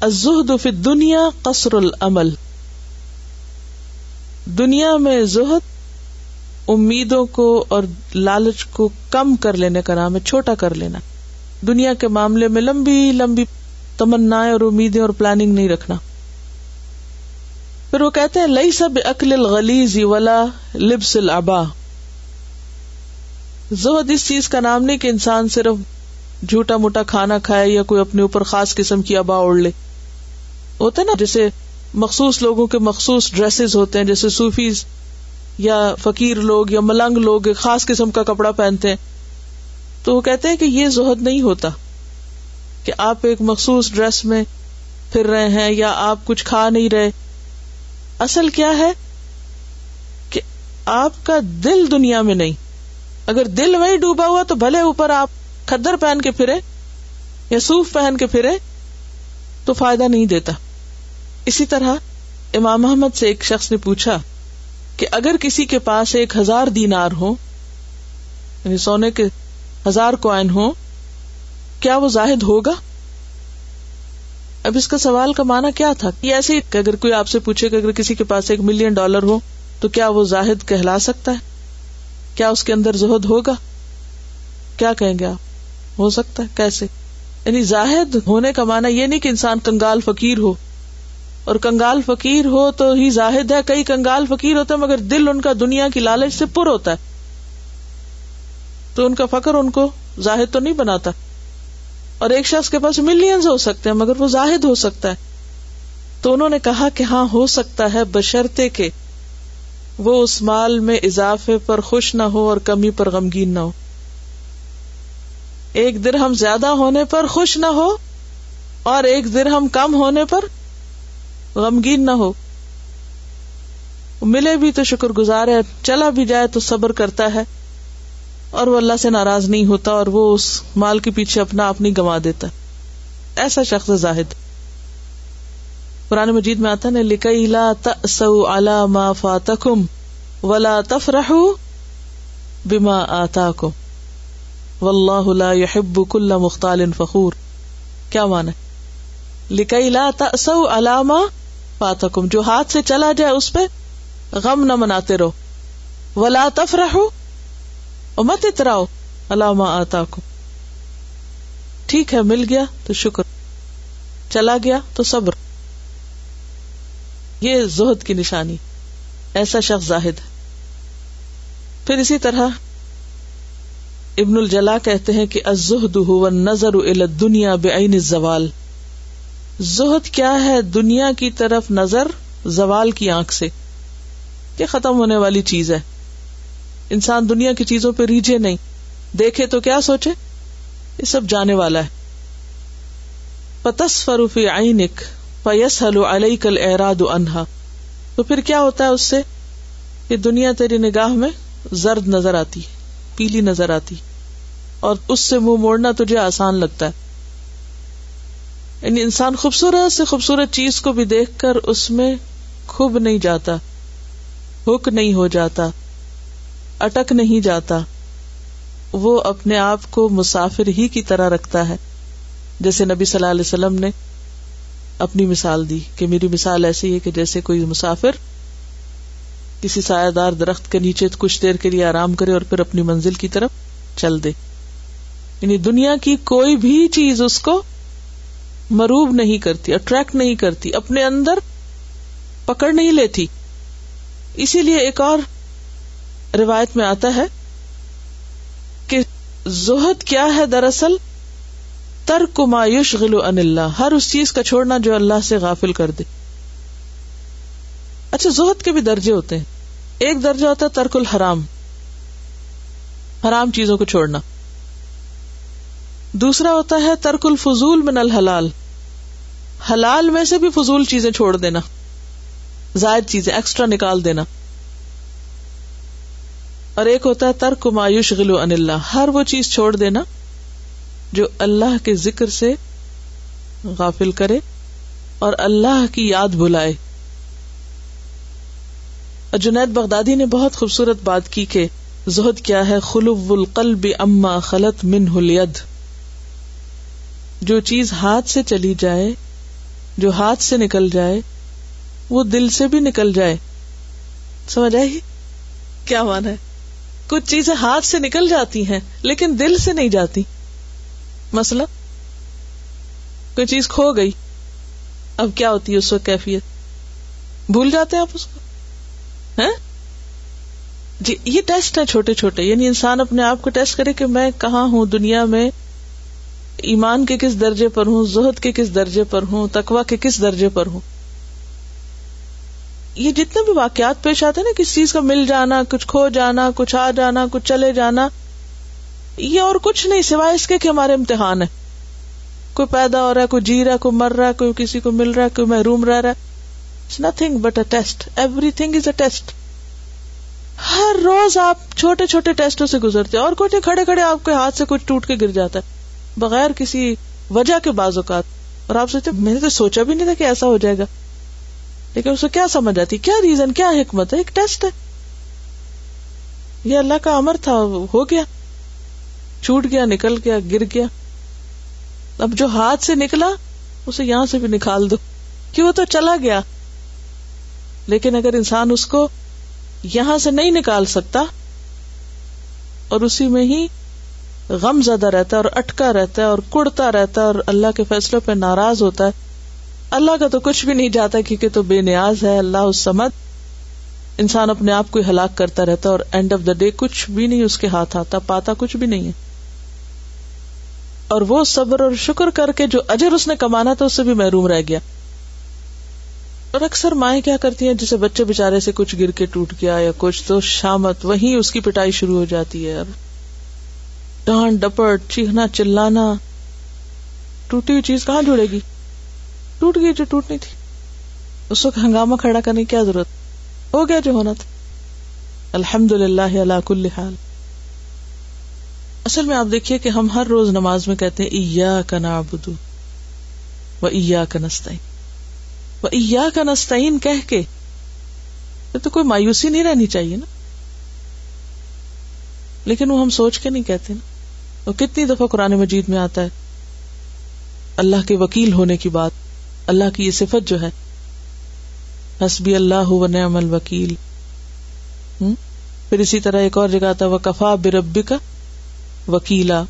الزہد فی دنیا قصر العمل۔ دنیا میں زہد امیدوں کو اور لالچ کو کم کر لینے کا نام ہے، چھوٹا کر لینا۔ دنیا کے معاملے میں لمبی لمبی تمنا اور امیدیں اور پلاننگ نہیں رکھنا۔ پھر وہ کہتے ہیں، لئی سب اکل الغلیزی ولا لبس العبا۔ زہد اس چیز کا نام نہیں کہ انسان صرف جھوٹا موٹا کھانا کھائے یا کوئی اپنے اوپر خاص قسم کی ابا اوڑھ لے۔ ہوتے نا، جیسے مخصوص لوگوں کے مخصوص ڈریسز ہوتے ہیں، جیسے صوفیز یا فقیر لوگ یا ملنگ لوگ ایک خاص قسم کا کپڑا پہنتے ہیں۔ تو وہ کہتے ہیں کہ یہ زہد نہیں ہوتا کہ آپ ایک مخصوص ڈریس میں پھر رہے ہیں یا آپ کچھ کھا نہیں رہے۔ اصل کیا ہے کہ آپ کا دل دنیا میں نہیں۔ اگر دل وہی ڈوبا ہوا تو بھلے اوپر آپ کھدر پہن کے پھرے یا سوف پہن کے پھرے تو فائدہ نہیں دیتا۔ اسی طرح امام محمد سے ایک شخص نے پوچھا کہ اگر کسی کے پاس ایک ہزار دینار ہو یعنی سونے کے ہزار کوائن ہو کیا وہ زاہد ہوگا؟ اب اس کا سوال کا مانا کیا تھا؟ یہ ایسے کہ اگر کوئی آپ سے پوچھے کہ اگر کسی کے پاس ایک ملین ڈالر ہو، تو کیا وہ زاہد کہلا سکتا ہے؟ کیا اس کے اندر زہد ہوگا؟ کیا کہیں گے آپ؟ ہو سکتا ہے، کیسے؟ یعنی زاہد ہونے کا مانا یہ نہیں کہ انسان کنگال فقیر ہو۔ اور کنگال فقیر ہو تو ہی زاہد ہے، کئی کنگال فقیر ہوتا ہے مگر دل ان کا دنیا کی لالچ سے پر ہوتا ہے۔ تو ان کا فخر ان کو زاہد تو نہیں بناتا۔ اور ایک شخص کے پاس ملینز ہو سکتے ہیں، مگر وہ زاہد ہو سکتا ہے۔ تو انہوں نے کہا کہ ہاں ہو سکتا ہے بشرتے کے وہ اس مال میں اضافے پر خوش نہ ہو اور کمی پر غمگین نہ ہو۔ ایک درہم زیادہ ہونے پر خوش نہ ہو اور ایک درہم کم ہونے پر غمگین نہ ہو۔ ملے بھی تو شکر گزار ہے، چلا بھی جائے تو صبر کرتا ہے۔ اور وہ اللہ سے ناراض نہیں ہوتا اور وہ اس مال کے پیچھے اپنا آپ نہیں گنوا دیتا۔ ایسا شخص زاہد۔ قرآن مجید میں آتا نا لکئی لا تأسو علا ما فاتکم ولا تفرحو بما آتاکم۔ واللہ لا يحب كل مختال فخور۔ کیا مانا لکئی لا تأسو علا ما فاتکم۔ جو ہاتھ سے چلا جائے اس پہ غم نہ مناتے رہو۔ ولا تفرحو مت اتراؤ علامہ آتا کو ٹھیک ہے، مل گیا تو شکر۔ چلا گیا تو صبر۔ یہ زہد کی نشانی، ایسا شخص زاہد ہے۔ پھر اسی طرح ابن الجلا کہتے ہیں کہ ازہد ہو نظر دنیا بے عین زوال زہد کیا ہے؟ دنیا کی طرف نظر زوال کی آنکھ سے کہ ختم ہونے والی چیز ہے۔ انسان دنیا کی چیزوں پہ ریجے نہیں۔ دیکھے تو کیا سوچے؟ یہ سب جانے والا ہے۔ پتس فروفی آئینک پیس ہلو علیہ کل اعراد انہا تو پھر کیا ہوتا ہے اس سے؟ کہ دنیا تیری نگاہ میں زرد نظر آتی پیلی نظر آتی اور اس سے منہ موڑنا تجھے آسان لگتا ہے۔ یعنی انسان خوبصورت سے خوبصورت چیز کو بھی دیکھ کر اس میں کھب نہیں جاتا، ہک نہیں ہو جاتا۔ اٹک نہیں جاتا۔ وہ اپنے آپ کو مسافر ہی کی طرح رکھتا ہے۔ جیسے نبی صلی اللہ علیہ وسلم نے اپنی مثال دی کہ میری مثال ایسی ہے کہ جیسے کوئی مسافر کسی سایہ دار درخت کے نیچے کچھ دیر کے لیے آرام کرے اور پھر اپنی منزل کی طرف چل دے۔ یعنی دنیا کی کوئی بھی چیز اس کو مروب نہیں کرتی اٹریکٹ نہیں کرتی، اپنے اندر پکڑ نہیں لیتی۔ اسی لیے ایک اور روایت میں آتا ہے کہ زہد کیا ہے دراصل؟ ترک مایوش غلو ان اللہ، ہر اس چیز کا چھوڑنا جو اللہ سے غافل کر دے۔ اچھا زہد کے بھی درجے ہوتے ہیں۔ ایک درجہ ہوتا ہے ترک الحرام، حرام چیزوں کو چھوڑنا۔ دوسرا ہوتا ہے ترک الفضول من الحلال، حلال میں سے بھی فضول چیزیں چھوڑ دینا، زائد چیزیں ایکسٹرا نکال دینا۔ اور ایک ہوتا ہے ترک مایوش غلو ان اللہ، ہر وہ چیز چھوڑ دینا جو اللہ کے ذکر سے غافل کرے اور اللہ کی یاد بلائے۔ جنید بغدادی نے بہت خوبصورت بات کی کہ زہد کیا ہے؟ خلو القلب اما خلط من ہلید جو چیز ہاتھ سے چلی جائے، جو ہاتھ سے نکل جائے، وہ دل سے بھی نکل جائے۔ سمجھ آئی؟ کیا مانا ہے؟ کچھ چیزیں ہاتھ سے نکل جاتی ہیں لیکن دل سے نہیں جاتی۔ مسئلہ کوئی چیز کھو گئی۔ اب کیا ہوتی ہے اس وقت کیفیت؟ بھول جاتے ہیں آپ اس کو؟ جی یہ ٹیسٹ ہے چھوٹے چھوٹے۔ یعنی انسان اپنے آپ کو ٹیسٹ کرے کہ میں کہاں ہوں، دنیا میں ایمان کے کس درجے پر ہوں، زہد کے کس درجے پر ہوں تکوا کے کس درجے پر ہوں۔ یہ جتنے بھی واقعات پیش آتے ہیں نا، کسی چیز کا مل جانا، کچھ کھو جانا، کچھ آ جانا، کچھ چلے جانا، یہ اور کچھ نہیں سوائے اس کے کہ ہمارے امتحان ہے کوئی پیدا ہو رہا ہے، کوئی جی رہا ہے، کوئی مر رہا ہے، کوئی کسی کو مل رہا ہے، کوئی محروم رہ رہا ہے۔ Nothing but a test everything is a test ہر روز آپ چھوٹے چھوٹے ٹیسٹوں سے گزرتے اور کچھ کھڑے کھڑے آپ کے ہاتھ سے کچھ ٹوٹ کے گر جاتا ہے۔ بغیر کسی وجہ کے بعض اوقات۔ اور آپ سوچتے میں نے تو سوچا بھی نہیں تھا کہ ایسا ہو جائے گا۔ لیکن اسے کیا سمجھ آتی؟ کیا ریزن کیا حکمت ہے؟ ایک ٹیسٹ ہے۔ یہ اللہ کا امر تھا، ہو گیا۔ چھوٹ گیا، نکل گیا، گر گیا۔ اب جو ہاتھ سے نکلا، اسے یہاں سے بھی نکال دو۔ کہ وہ تو چلا گیا۔ لیکن اگر انسان اس کو یہاں سے نہیں نکال سکتا، اور اسی میں ہی غم زدہ رہتا ہے اور اٹکا رہتا ہے اور کڑتا رہتا ہے اور اللہ کے فیصلوں پہ ناراض ہوتا ہے اللہ کا تو کچھ بھی نہیں جاتا کیونکہ تو بے نیاز ہے، اللہ اس سمت انسان اپنے آپ کو ہلاک کرتا رہتا ہے اور اینڈ آف دا ڈے کچھ بھی نہیں اس کے ہاتھ آتا، پاتا کچھ بھی نہیں ہے۔ اور وہ صبر اور شکر کر کے جو اجر اس نے کمانا تھا، اس سے بھی محروم رہ گیا۔ اور اکثر مائیں کیا کرتی ہیں، جسے بچے بےچارے سے کچھ گر کے ٹوٹ گیا یا کچھ، تو شامت وہیں اس کی پٹائی شروع ہو جاتی ہے۔ ڈانٹ، ڈپٹ، چیخنا، چلانا، ٹوٹی ہوئی چیز کہاں جڑے گی؟ ٹوٹ گئی جو ٹوٹنی تھی۔ اس وقت ہنگامہ کھڑا کرنے کی کیا ضرورت؟ ہو گیا جو ہونا تھا۔ الحمد للہ اللہ کل حال۔ اصل میں آپ دیکھیے کہ ہم ہر روز نماز میں کہتے ہیں کا نابدو و ایا کا نستعین. ایا کا نستعین کہہ کے تو کوئی مایوسی نہیں رہنی چاہیے نا۔ لیکن وہ ہم سوچ کے نہیں کہتے نا۔ وہ کتنی دفعہ قرآن مجید میں آتا ہے، اللہ کے وکیل ہونے کی بات۔ اللہ کی یہ صفت جو ہے۔ حسبی اللہ و نعم الوکیل۔ پھر اسی طرح ایک اور جگہ آتا ہے وہ کفا برب کا وکیلا۔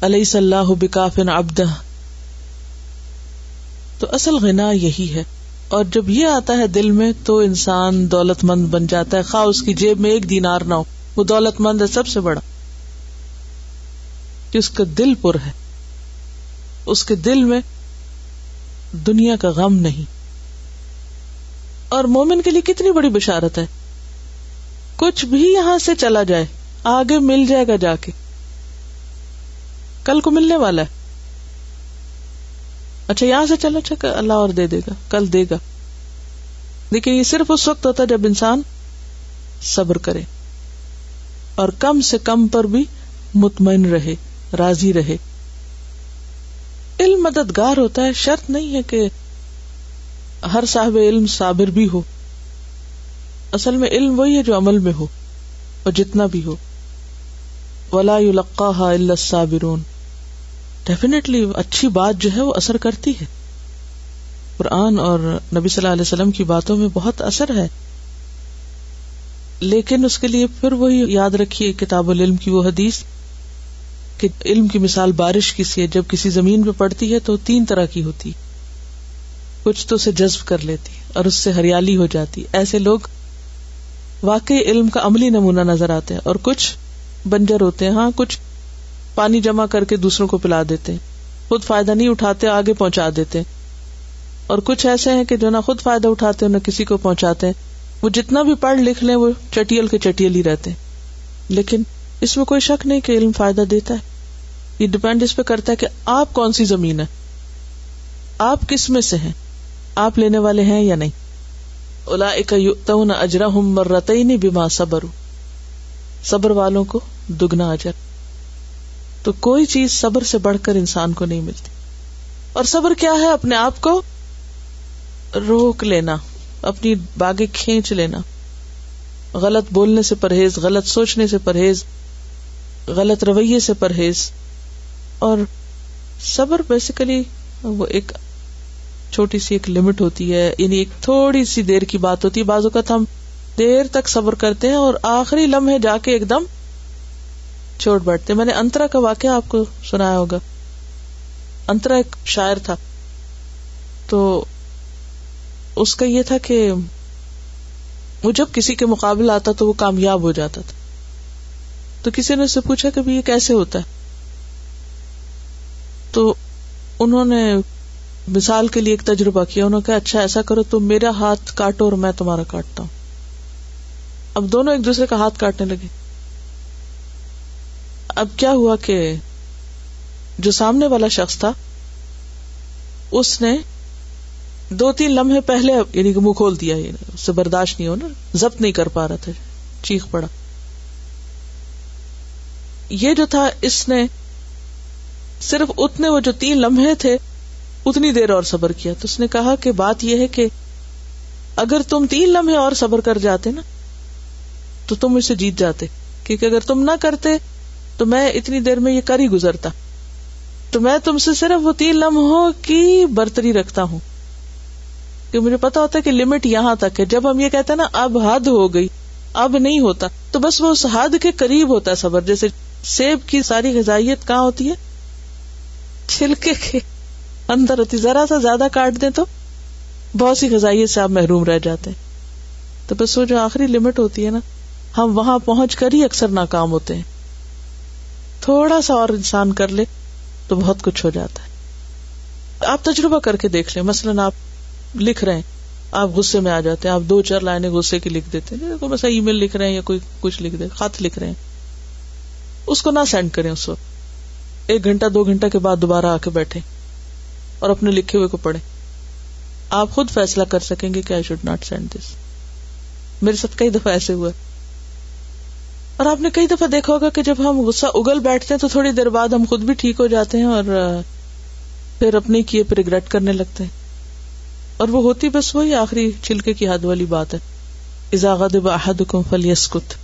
علیہ صلاح بکافن ابدہ تو اصل غنا یہی ہے۔ اور جب یہ آتا ہے دل میں تو انسان دولت مند بن جاتا ہے۔ خواہ اس کی جیب میں ایک دینار نہ ہو، وہ دولت مند ہے سب سے بڑا۔ کہ اس کا دل پر ہے۔ اس کے دل میں دنیا کا غم نہیں۔ اور مومن کے لیے کتنی بڑی بشارت ہے۔ کچھ بھی یہاں سے چلا جائے، آگے مل جائے گا جا کے۔ کل کو ملنے والا ہے۔ اچھا یہاں سے چلو اچھا اللہ اور دے دے گا، کل دے گا۔ لیکن یہ صرف اس وقت ہوتا ہے جب انسان صبر کرے۔ اور کم سے کم پر بھی مطمئن رہے، راضی رہے۔ علم مددگار ہوتا ہے، شرط نہیں ہے کہ ہر صاحب علم صابر بھی ہو۔ اصل میں علم وہی ہے جو عمل میں ہو، اور جتنا بھی ہو۔ ولا الا صابرون ڈیفینیٹلی اچھی بات جو ہے وہ اثر کرتی ہے۔ قرآن اور نبی صلی اللہ علیہ وسلم کی باتوں میں بہت اثر ہے۔ لیکن اس کے لیے پھر وہی یاد رکھیے کتاب العلم کی وہ حدیث۔ کہ علم کی مثال بارش کی سی ہے، جب کسی زمین پہ پڑتی ہے تو تین طرح کی ہوتی کچھ تو اسے جذب کر لیتی اور اس سے ہریالی ہو جاتی ایسے لوگ واقعی علم کا عملی نمونہ نظر آتے ہیں اور کچھ بنجر ہوتے ہیں۔ ہاں کچھ پانی جمع کر کے دوسروں کو پلا دیتے ہیں۔ خود فائدہ نہیں اٹھاتے، آگے پہنچا دیتے اور کچھ ایسے ہیں کہ جو نہ خود فائدہ اٹھاتے نہ کسی کو پہنچاتے ہیں۔ وہ جتنا بھی پڑھ لکھ لیں، وہ چٹیل کے چٹیل ہی رہتے ہیں۔ لیکن اس میں کوئی شک نہیں کہ علم فائدہ دیتا ہے۔ یہ ڈپینڈ اس پہ کرتا ہے کہ آپ کون سی زمین ہے آپ کس میں سے ہیں؟ آپ لینے والے ہیں یا نہیں؟ الا اجرا ہوں مرت نہیں بیما صبر صبر والوں کو دگنا اجر۔ تو کوئی چیز صبر سے بڑھ کر انسان کو نہیں ملتی۔ اور صبر کیا ہے؟ اپنے آپ کو روک لینا، اپنی باغیں کھینچ لینا۔ غلط بولنے سے پرہیز، غلط سوچنے سے پرہیز غلط رویے سے پرہیز اور صبر بیسیکلی وہ ایک چھوٹی سی ایک لمٹ ہوتی ہے یعنی ایک تھوڑی سی دیر کی بات ہوتی ہے۔ بعض اوقات ہم دیر تک صبر کرتے ہیں اور آخری لمحے جا کے ایک دم چھوڑ بیٹھتے میں نے انترا کا واقعہ آپ کو سنایا ہوگا۔ انترا ایک شاعر تھا۔ تو اس کا یہ تھا کہ وہ جب کسی کے مقابلے آتا تو وہ کامیاب ہو جاتا تھا۔ تو کسی نے اس سے پوچھا کہ یہ کیسے ہوتا ہے؟ تو انہوں نے مثال کے لیے ایک تجربہ کیا، انہوں نے کہا اچھا ایسا کرو تم میرا ہاتھ کاٹو اور میں تمہارا کاٹتا ہوں۔ اب دونوں ایک دوسرے کا ہاتھ کاٹنے لگے۔ اب کیا ہوا کہ جو سامنے والا شخص تھا، اس نے دو تین لمحے پہلے یعنی کہ منہ کھول دیا یعنی اس سے برداشت نہیں ہونا، ضبط نہیں کر پا رہا تھا، چیخ پڑا۔ یہ جو تھا، اس نے صرف اتنے وہ جو تین لمحے تھے، اتنی دیر اور صبر کیا۔ تو اس نے کہا کہ بات یہ ہے کہ اگر تم تین لمحے اور صبر کر جاتے نا، تو تم اسے جیت جاتے۔ کیونکہ اگر تم نہ کرتے، تو میں اتنی دیر میں یہ کر ہی گزرتا۔ تو میں تم سے صرف وہ تین لمحوں کی برتری رکھتا ہوں۔ کہ مجھے پتا ہوتا ہے کہ لمٹ یہاں تک ہے۔ جب ہم یہ کہتے ہیں نا، اب حد ہو گئی، اب نہیں ہوتا، تو بس وہ اس حد کے قریب ہوتا ہے صبر۔ جیسے سیب کی ساری غذائیت کہاں ہوتی ہے؟ چھلکے کے اندر ہوتی ذرا سا زیادہ کاٹ دیں تو بہت سی غذائیت سے آپ محروم رہ جاتے ہیں۔ تو بس وہ جو آخری لمٹ ہوتی ہے نا، ہم وہاں پہنچ کر ہی اکثر ناکام ہوتے ہیں۔ تھوڑا سا اور انسان کر لے تو بہت کچھ ہو جاتا ہے۔ آپ تجربہ کر کے دیکھ لیں۔ مثلاً آپ لکھ رہے ہیں، آپ غصے میں آ جاتے ہیں، آپ دو چار لائنیں غصے کی لکھ دیتے ہیں۔ بس ای میل لکھ رہے ہیں یا کوئی کچھ لکھ دے، خط لکھ رہے ہیں۔ اس کو نہ سینڈ کریں اس وقت۔ ایک گھنٹہ، دو گھنٹہ کے بعد دوبارہ آ کے بیٹھے اور اپنے لکھے ہوئے کو پڑھے آپ خود فیصلہ کر سکیں گے کہ I should not send this میرے ساتھ کئی دفعہ ایسے ہوا اور آپ نے کئی دفعہ دیکھا ہوگا کہ جب ہم غصہ اگل بیٹھتے ہیں تو تھوڑی دیر بعد ہم خود بھی ٹھیک ہو جاتے ہیں اور پھر اپنے کیے پہ ریگریٹ کرنے لگتے ہیں۔ اور وہ ہوتی بس وہی آخری چھلکے کی حد والی بات ہے۔ ازاغد احدکم فلیسکت۔